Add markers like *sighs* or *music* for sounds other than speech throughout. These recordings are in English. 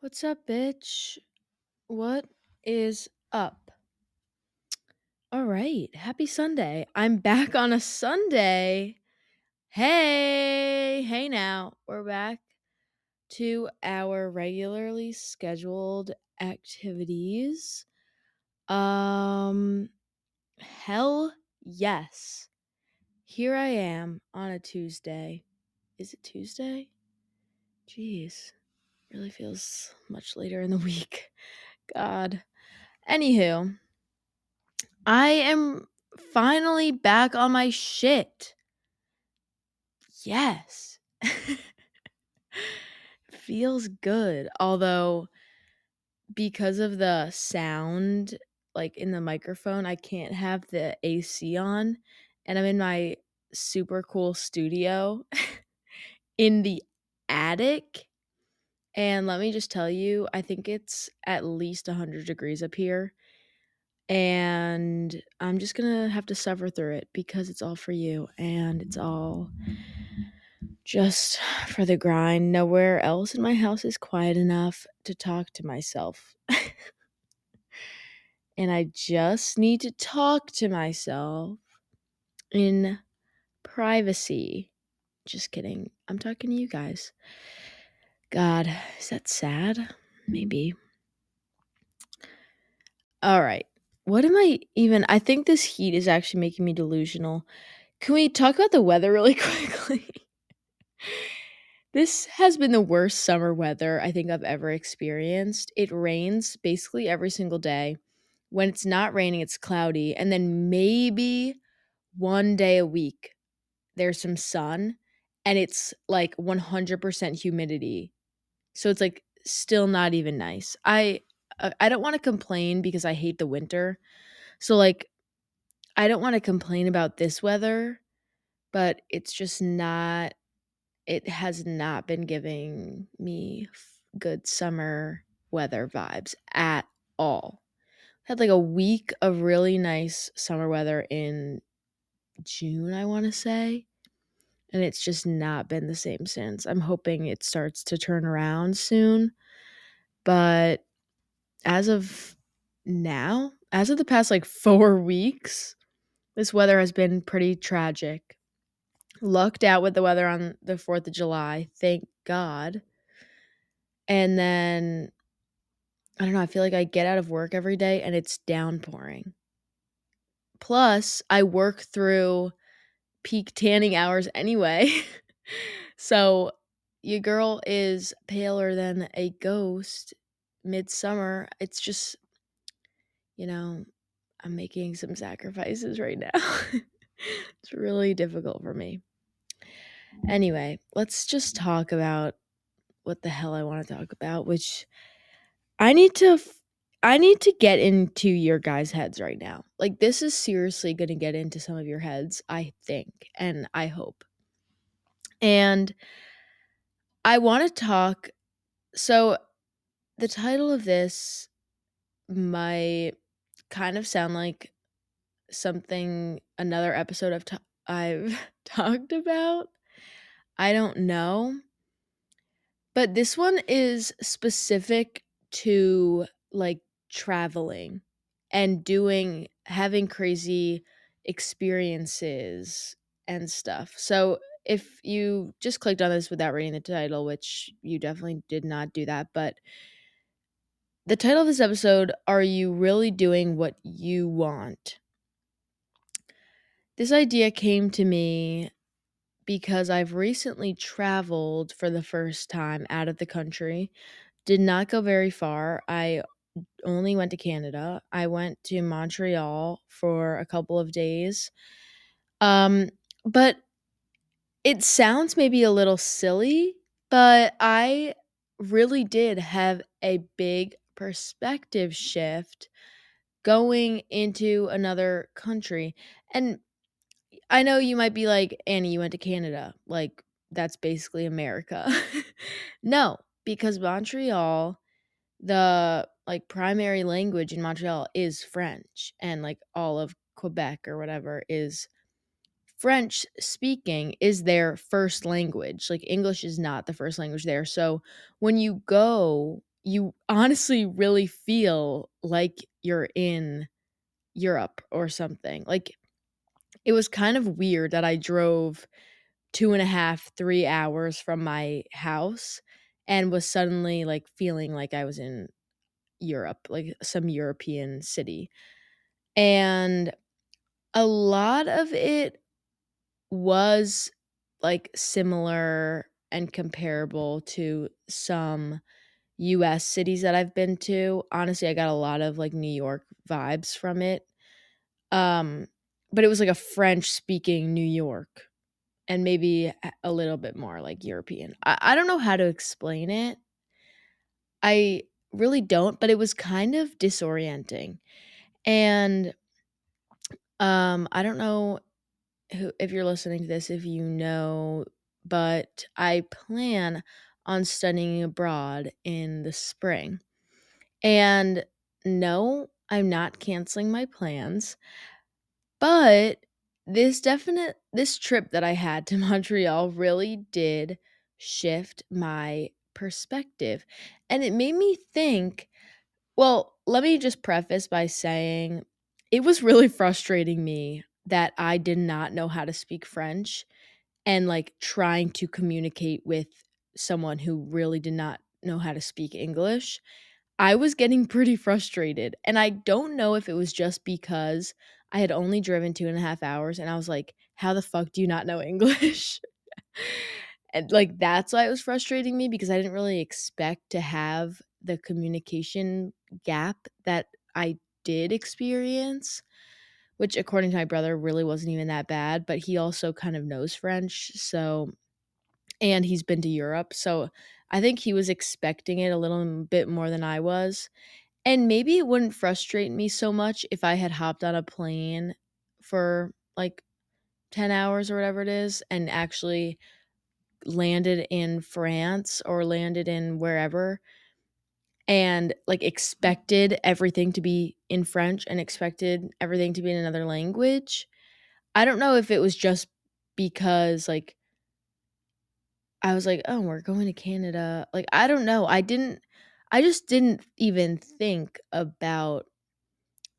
What's up, bitch? What is up? All right. Happy Sunday. I'm back on a Sunday. Hey, hey now. We're back to our regularly scheduled activities. Um hell yes. Here I am on a Tuesday. Is it Tuesday? Jeez. Really feels much later in the *laughs* week. God. Anywho, I am finally back on my shit. Yes. *laughs* Feels good. Although, because of the sound, like in the microphone, I can't have the AC on. And I'm in my super cool studio *laughs* in the attic. And let me just tell you, I think it's at least 100 degrees up here. And I'm just going to have to suffer through it because it's all for you and it's all just *sighs* for the grind. Nowhere else in my house is quiet enough to talk to myself. *laughs* and I just need to talk to myself in privacy. Just kidding. I'm talking to you guys. God, is that sad? Maybe. All right. What am I even? I think this heat is actually making me delusional. Can we talk about the weather *laughs* really quickly? this has been the worst summer weather I think I've ever experienced. It rains basically every single day. When it's not raining, it's cloudy. And then maybe one day a week, there's some sun and it's like 100% humidity. So it's like still not even nice. I uh, I don't want to complain because I hate the winter. So like I don't want to complain about this weather, but it's just not it has not been giving me good summer weather vibes at all. Had like a week of really nice summer weather in June, I want to say. And it's just not been the same since. I'm hoping it starts to turn around soon. But as of now, as of the past like *laughs* four weeks, this weather has been pretty tragic. Lucked out with the weather on the 4th of July, thank God. And then, I don't know, I feel like I get out of work every day and it's downpouring. Plus, I work through peak tanning hours anyway. *laughs* so, your girl is paler than a ghost midsummer. It's just, you know, I'm making some sacrifices right now. *laughs* it's really difficult for me. Anyway, let's just talk about what the hell I want to talk about, which I need to I need to get into your guys' heads right now. Like this is seriously going to get into some of your heads, I think, and I hope. And I want to talk so the title of this might kind of sound like something another episode I've, ta- *laughs* I've talked about. I don't know. But this one is specific to like traveling and doing having crazy experiences and stuff. So if you just clicked on this without reading the title, which you definitely did not do that, but the title of this episode Are You Really Doing What You Want? This idea came to me because I've recently traveled for the first time out of the country. Did not go very far. I only went to Canada. I went to Montreal for a couple of days. Um, but it sounds maybe a little silly, but I really did have a big perspective shift going into another country. And I know you might be like, Annie, you went to Canada. Like, that's basically America. *laughs* no, because Montreal, the like primary language in Montreal is French, and like all of Quebec or whatever is French speaking is their first language. Like English is not the first language there. So when you go you *laughs* honestly really feel like you're in Europe or something. Like, it was kind of weird that I drove two and a half, three hours from my house and was suddenly like feeling like I was in Europe, like some European city. And a lot of it was like similar and comparable to some US cities that I've been to. Honestly, I got a lot of like New York vibes from it. Um but it was like a French speaking New York and maybe a little bit more like European. I, I don't know how to explain it. I really don't, but it was kind of disorienting. And um I don't know who if you're listening to this if you know, but I plan on studying abroad in the spring. And no, I'm not canceling my plans. But this definite this trip that I had to *laughs* Montreal really did shift my perspective. And it made me think, well, let me just preface by saying it was really frustrating me that I did not know how to speak French and like trying to communicate with someone who really did not know how to speak English. I was getting pretty frustrated. And I don't know if it was just because I had only driven two and a half hours and I was like, how the fuck do you not know English? *laughs* and like that's why it was frustrating me because I didn't really expect to have the communication gap that I did experience, which according to my brother really wasn't even that bad, but he also kind of knows French. So, and he's been to Europe. So I think he was expecting it a little bit more than I was. And maybe it wouldn't frustrate me so much if I had hopped on a plane for like 10 hours or whatever it is and actually landed in France or landed in wherever and like expected everything to be in French and expected everything to be in another language. I don't know if it was just because like I was like, "Oh, we're going to Canada." Like I don't know. I didn't I just didn't even think about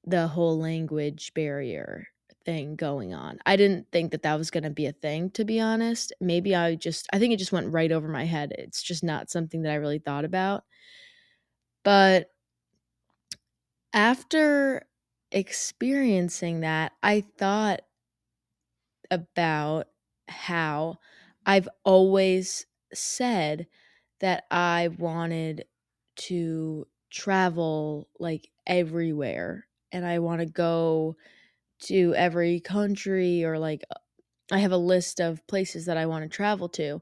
the whole language barrier thing going on. I didn't think that that was going to be a thing to be honest. Maybe I just I think it just went right over my head. It's just not something that I really thought about. But after experiencing that, I thought about how I've always said that I wanted to travel like everywhere and I want to go to every country or like uh, I have a list of places that I want to travel to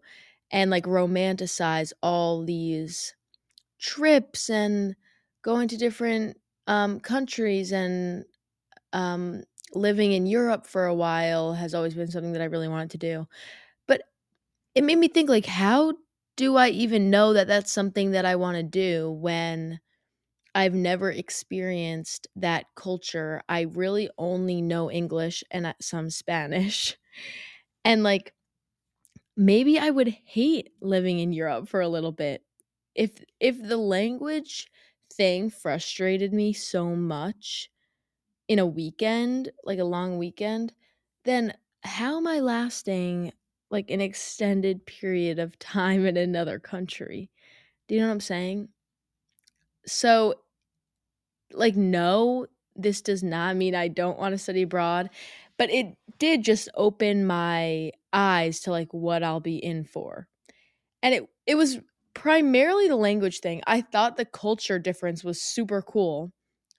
and like romanticize all these trips and going to different um, countries and um, living in Europe for a while has always been something that I really wanted to do. But it made me think like how do I even know that that's something that I want to do when I've never experienced that culture? I really only know English and uh, some Spanish. *laughs* And like maybe I would hate living in Europe for a little bit. If if the language thing frustrated me so much in a weekend, like a long weekend, then how am I lasting like an extended period of time in another country. Do you know what I'm saying? So, like, no, this does not mean I don't want to study abroad, but it did just open my eyes to like what I'll be in for. And it it was primarily the language thing. I thought the culture difference was super cool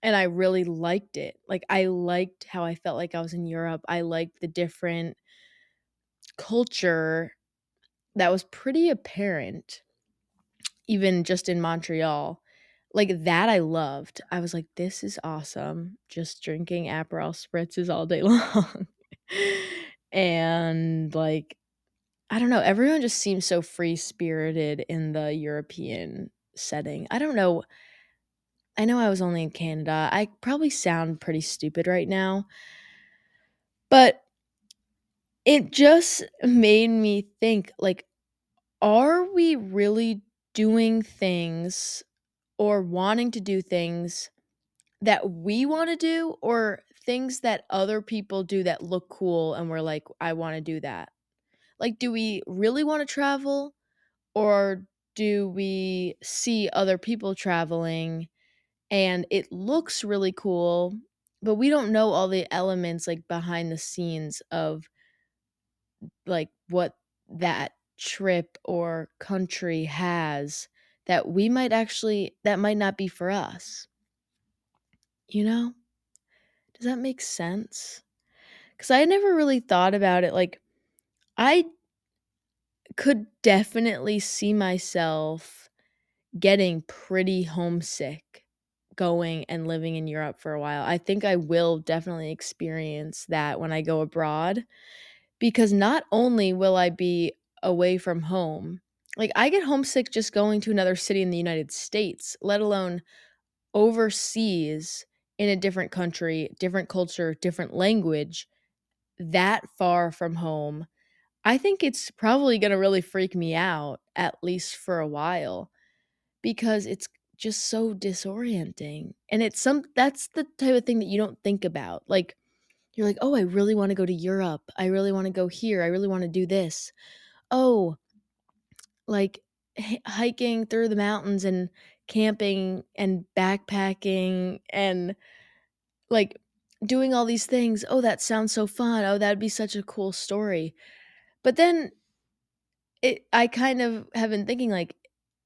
and I really liked it. Like I liked how I felt like I was in Europe. I liked the different culture that was pretty apparent even just in Montreal. Like that I loved. I was like this is awesome. Just drinking Aperol spritzes all day *laughs* long. and like I don't know, everyone just seems so free-spirited in the European setting. I don't know. I know I was only in Canada. I probably sound pretty stupid right now. But it just made me think like are we really doing things or wanting to do things that we want to do or things that other people do that look cool and we're like I want to do that. Like do we really want to travel or do we see other people traveling and it looks really cool but we don't know all the elements like behind the scenes of like what that trip or country has that we might actually that might not be for us. You know? Does that make sense? Cuz I never really thought about it like I could definitely see myself getting pretty homesick going and living in Europe for a while. I think I will definitely experience that when I go abroad because not only will I be away from home, like I get homesick just going to another city in the United States, let alone overseas in a different country, different culture, different language, that far from home. I think it's probably going to really freak me out, at least for a while, because it's just so disorienting. And it's some that's the type of thing that you don't think about. Like you're like, "Oh, I really want to go to Europe. I really want to go here. I really want to do this." Oh, like h- hiking through the mountains and camping and backpacking and like doing all these things. Oh, that sounds so fun. Oh, that'd be such a cool story. But then it I kind of have been thinking like,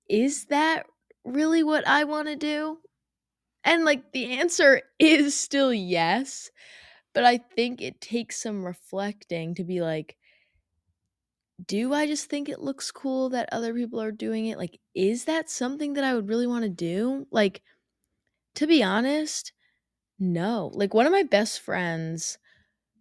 is that really what I want to do? And like the answer *laughs* is still yes, but I think it takes some reflecting to be like, do I just think it looks cool that other people are doing it? Like, is that something that I would really want to do? Like, to be honest, no. Like, one of my best friends,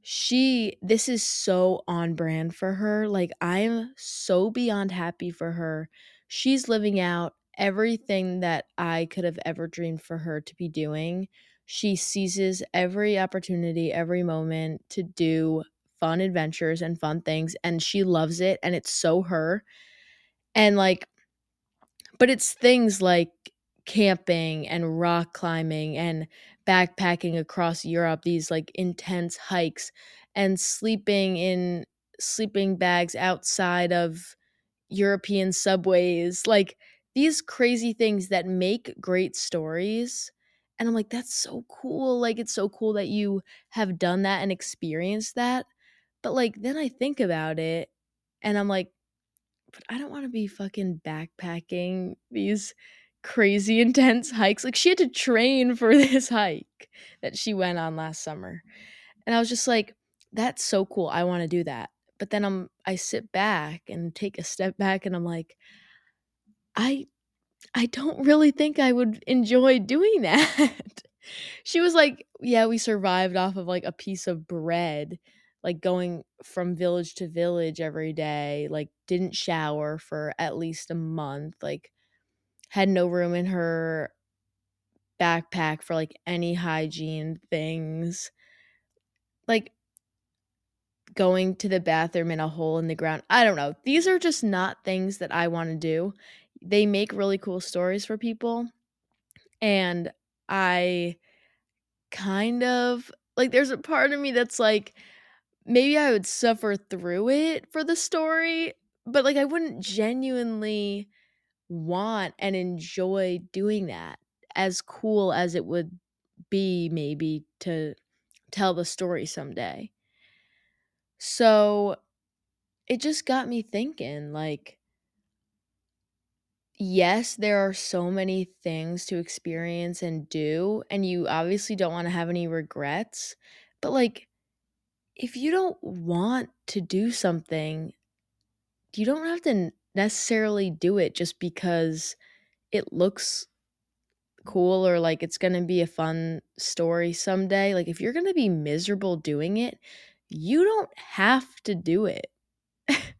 she, this is so on brand for her. Like, I'm so beyond happy for her. She's living out everything that I could have ever dreamed for her to be doing. She seizes every opportunity, every moment to do fun adventures and fun things and she loves it and it's so her. And like but it's things like camping and rock climbing and backpacking across Europe, these like intense hikes and sleeping in sleeping bags outside of European subways, like these crazy things that make great stories. And I'm like, that's so cool. Like, it's so cool that you have done that and experienced that. But like then I think about it and I'm like, but I don't want to be fucking backpacking these crazy *laughs* intense hikes. Like she had to train for *laughs* this hike that she went on last summer. And I was just like, that's so cool. I want to do that. But then I'm I sit back and take a step back and I'm like, I I don't really think I would enjoy doing that. *laughs* she was like, yeah, we survived off of like a piece of bread like going from village to village every day, like didn't shower for at least a month, like had no room in her backpack for like any hygiene things. Like going to the bathroom in a hole in the ground. I don't know. These are just not things that I want to do. They make really cool stories for people. And I kind of like there's a part of me that's like maybe I would suffer through it for the story, but like I wouldn't genuinely want and enjoy doing that as cool as it would be maybe to tell the story someday. So it just got me thinking like yes, there are so many things to experience and do and you obviously don't want to have any regrets, but like if you don't want to do something, you don't have to necessarily do it just because it looks cool or like it's going to be a fun story someday. Like if you're going to be miserable doing it, you don't have to do it. *laughs*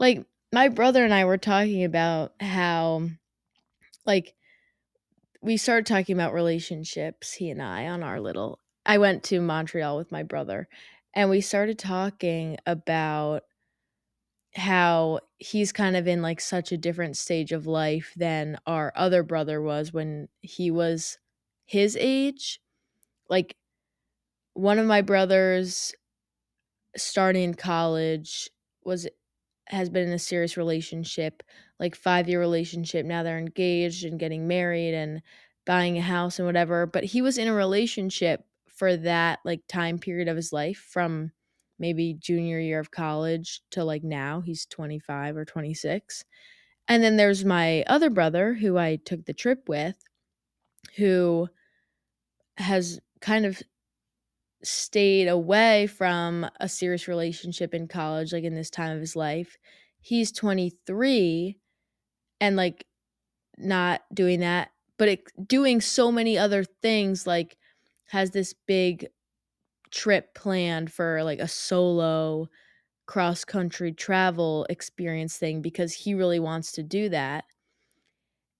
like my brother and I were talking about how like we started talking about relationships, he and I, on our little I went to Montreal with my brother and we started talking about how he's kind of in like such a different stage of life than our other brother was when he was his age. Like one of my brothers starting in college was has been in a serious relationship, like 5-year relationship. Now they're engaged and getting married and buying a house and whatever, but he was in a relationship for that like time period of his life from maybe junior year of college to like now he's 25 or 26. And then there's my other brother who I took the trip with who has kind of stayed away from a serious relationship in college like in this time of his life. He's 23 and like not doing that, but it, doing so many other things like has this big trip planned for like a solo cross country travel experience thing because he really wants to do that.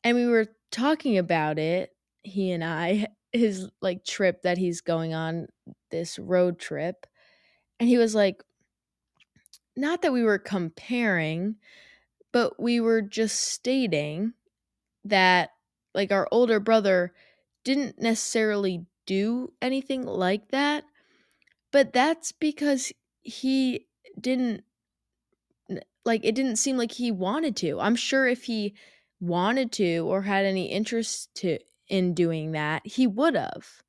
And we were talking about it, he and I, *laughs* his like trip that he's going on, this road trip. And he was like, not that we were comparing, but we were just stating that like our older brother didn't necessarily do anything like that but that's because he didn't like it didn't seem like he wanted to. I'm sure if he wanted to or had any interest to in doing that, he would have.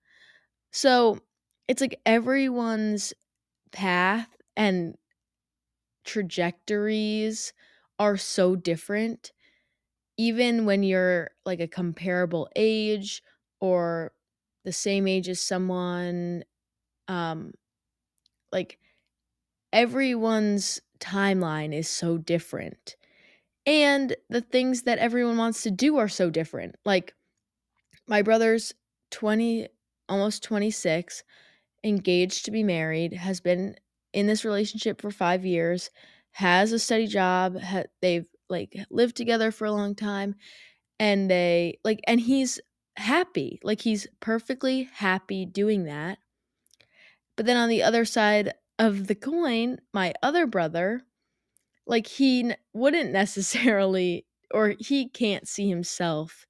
So, it's like everyone's path and trajectories are so different even when you're like a comparable age or the same age as someone um like everyone's timeline is so different. And the things that everyone wants to do are so different. Like my brother's 20 almost 26, engaged to be married, has been in this relationship for 5 years, has a steady job, ha- they've like lived together for a long time and they like and he's happy. Like he's perfectly happy doing that. But then on the other side of the coin, my other brother, like he wouldn't *laughs* necessarily or he can't see himself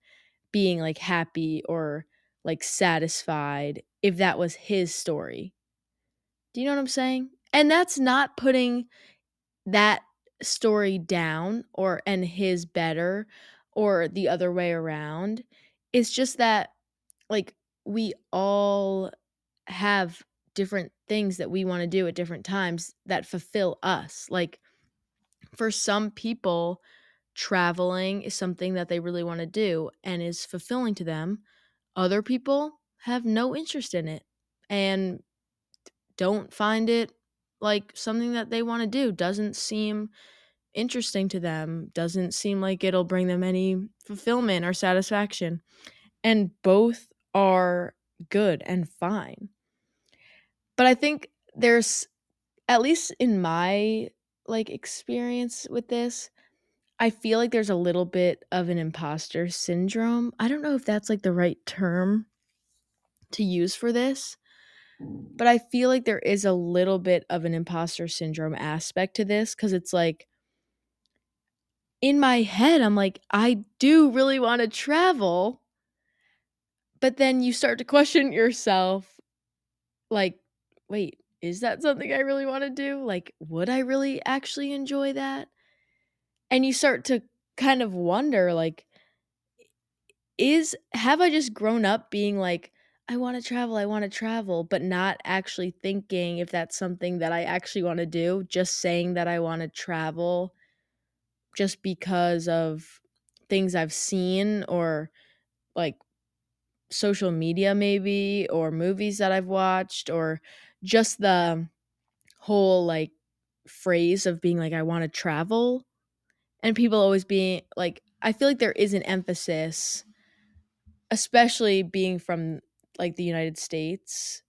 being like happy or like satisfied if that was his story. Do you know what I'm saying? And that's not putting that story down or and his better or the other way around. It's just that like we all have different things that we want to do at different times that fulfill us. Like for some people, traveling is something that they really want to do and is fulfilling to them. Other people have no interest in it and don't find it like something that they want to do. Doesn't seem interesting to them, doesn't seem like it'll bring them any fulfillment or satisfaction. And both are good and fine. But I think there's at least in my like experience with this, I feel like there's a little bit of an imposter syndrome. I don't know if that's like the right term to use for this, but I feel like there is a little bit of an imposter syndrome aspect to this cuz it's like in my head I'm like I do really want to travel. But then you start to question yourself like wait, is that something I really want to do? Like would I really actually enjoy that? And you start to kind of wonder like is have I just grown up being like I want to travel, I want to travel, but not actually thinking if that's something that I actually want to do, just saying that I want to travel just because of things I've seen or like social media maybe or movies that I've watched or just the whole like phrase of being like I want to travel and people always being like I feel like there is an emphasis especially being from like the United States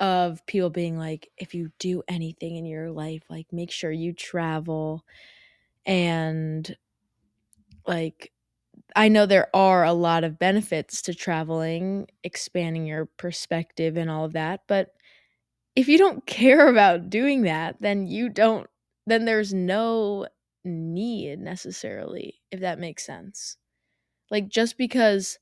of people being like if you do anything in your life like make sure you travel and like I know there are a lot of benefits to traveling, expanding your perspective and all of that, but if you don't *laughs* care about doing that, then you don't then there's no need necessarily, if that makes sense. Like just because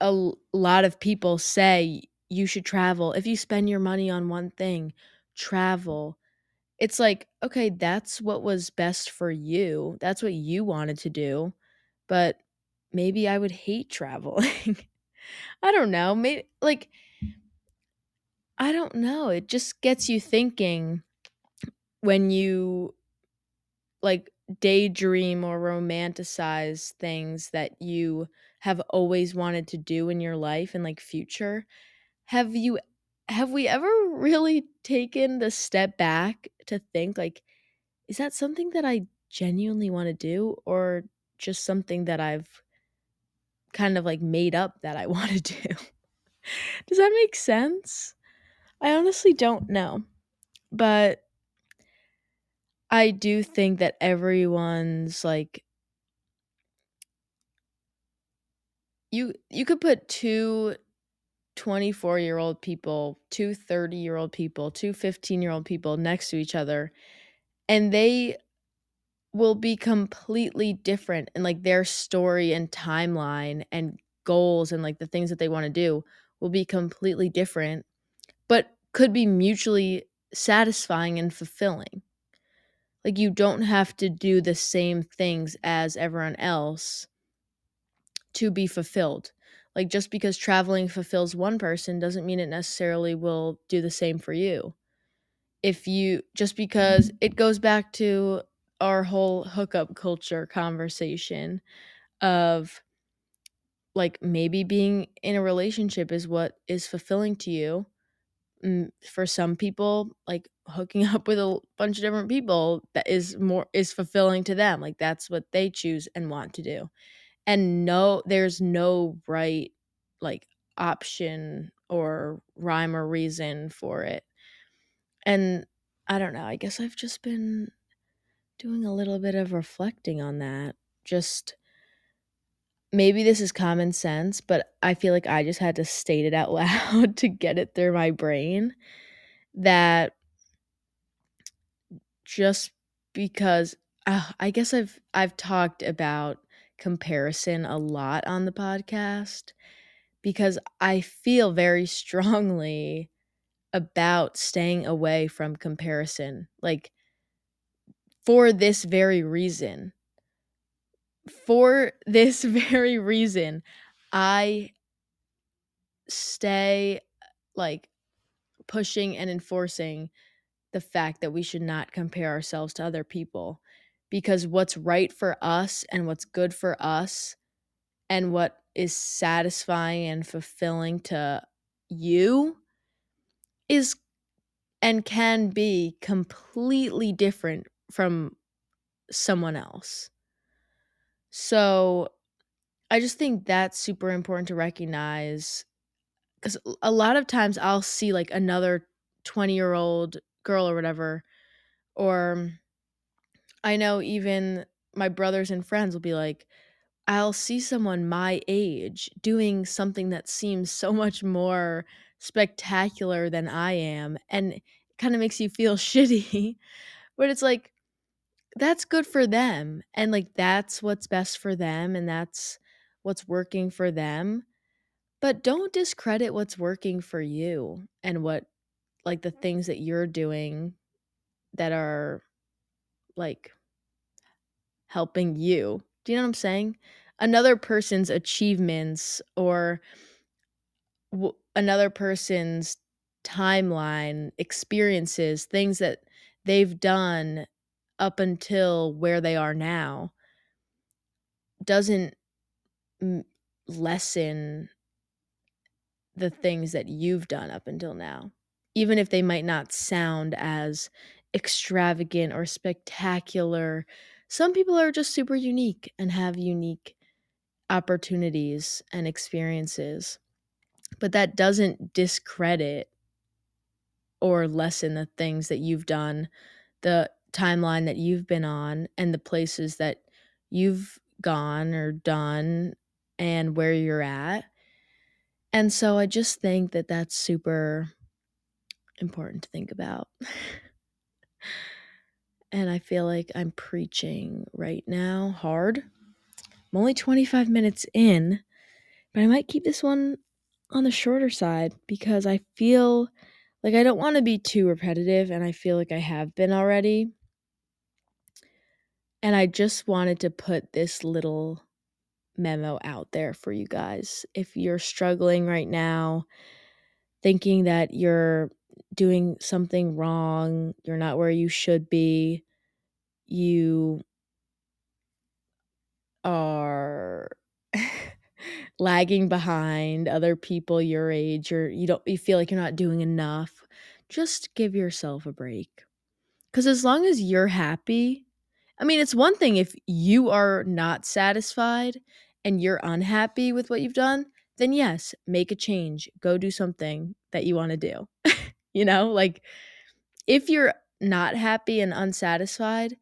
a lot of people say you should travel, if you spend your money on one thing, travel. It's like, okay, that's what was best for you. That's what you wanted to do. But maybe I would hate traveling. *laughs* I don't know. Maybe like I don't know. It just gets you thinking when you like daydream or romanticize things that you have always wanted to do in your life and like future. Have you have we ever really taken the step back to think like is that something that I genuinely want to do or just something that I've kind of like made up that I *laughs* want to do? Does that make sense? I honestly don't know. But I do think that everyone's like you you could put two 24 year old people, two 30 year old people, two 15 year old people next to each other, and they will be completely different and like their story and timeline and goals and like the things that they want to do will be completely different, but could be mutually satisfying and fulfilling. Like you don't have to do the same things as everyone else to be fulfilled. Like just because traveling fulfills one person doesn't mean it necessarily will do the same for you. If you just because it goes back to our whole hookup culture conversation of like maybe being in a relationship is what is fulfilling to you. Mm, For some people, like hooking *laughs* up with a bunch of different people that is more is fulfilling to them. Like that's what they choose and want to do and no there's no right like option or rhyme or reason for it. And i don't know i guess i've just been doing a little bit of reflecting on that just maybe this is common sense but i feel like i just had to state it out *laughs* loud to get it through my brain that just because uh, i guess i've i've talked about comparison a lot on the podcast because I feel very *laughs* strongly about staying away from comparison. Like, for this very reason. For *laughs* this very reason, I stay like pushing and enforcing the fact that we should not compare ourselves to other people because what's right for us and what's good for us and what is satisfying and fulfilling to you is and can be completely different from someone else. So I just think that's super important to recognize because a lot of times I'll see like another 20 year old girl or whatever, or I know even my brothers and friends will be like, I'll see someone my age doing something that seems so much more spectacular than I am, and kind of makes you feel *laughs* shitty. But it's like, that's good for them. And like, that's what's best for them, and that's what's working for them. But don't discredit what's working for you and what, like, the things that you're doing that are like helping you. Do you know what I'm saying? Another person's achievements or w- another person's timeline, experiences, things that they've done up until where they are now doesn't m- lessen the things that you've done up until now, even if they might not sound as extravagant or spectacular. Some people are just super unique and have unique opportunities and experiences, but that doesn't discredit or lessen the things that you've done, the timeline that you've been on, and the places that you've gone or done and where you're at. And so I just think that that's super important to think about. *laughs* and I feel like I'm preaching right now hard. I'm only 25 minutes in, but I might keep this one on the shorter side because I feel like I don't want to be too repetitive, and I feel like I have been already. And I just wanted to put this little memo out there for you guys. If you're struggling right now, thinking that you're doing something wrong, you're not where you should be, you are *laughs* lagging behind other people your age or you don't you feel like you're not doing enough, just give yourself a break. Cuz as long as you're happy, I mean it's one thing if you are not satisfied and you're unhappy with what you've done, then yes, make a change. Go do something that you want to do. *laughs* you know, like if you're not happy and unsatisfied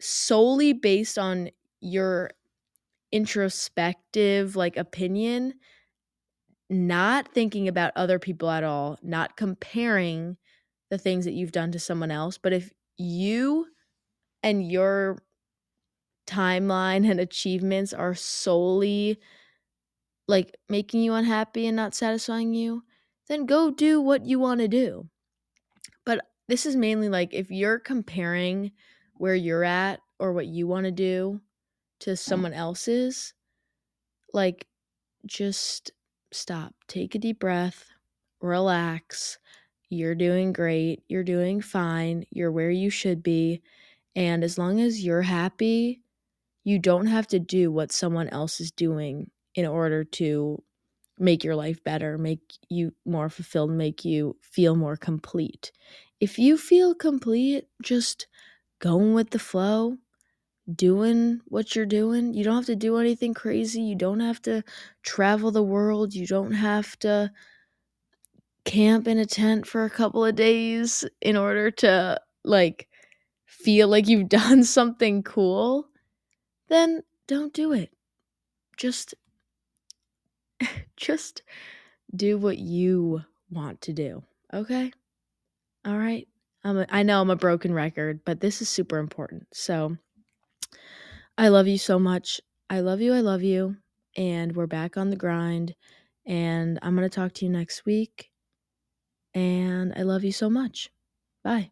solely based on your introspective like opinion, not thinking about other people at all, not comparing the things that you've done to someone else, but if you and your timeline *laughs* and achievements are solely like making you unhappy and not satisfying you, then go do what you want to do. But this is mainly like if you're comparing where you're at or what you want to do to someone else's, like just stop, take a deep breath, relax. You're doing great. You're doing fine. You're where you should be. And as long as you're happy, you don't have to do what someone else is doing in order to make your life better, make you more fulfilled, make you feel more complete. If you feel complete, just going with the flow, doing what you're doing. You don't have to do anything crazy. You don't have to travel the world. You don't have to camp in a tent for a couple of days in order to like feel like you've *laughs* done something cool. Then don't do it. Just *laughs* just do what you want to do. Okay? All right. I'm a, I know I'm a broken record, but this is super important. So I love you so much. I love you. I love you. And we're back on the grind. And I'm going to talk to you next week. And I love you so much. Bye.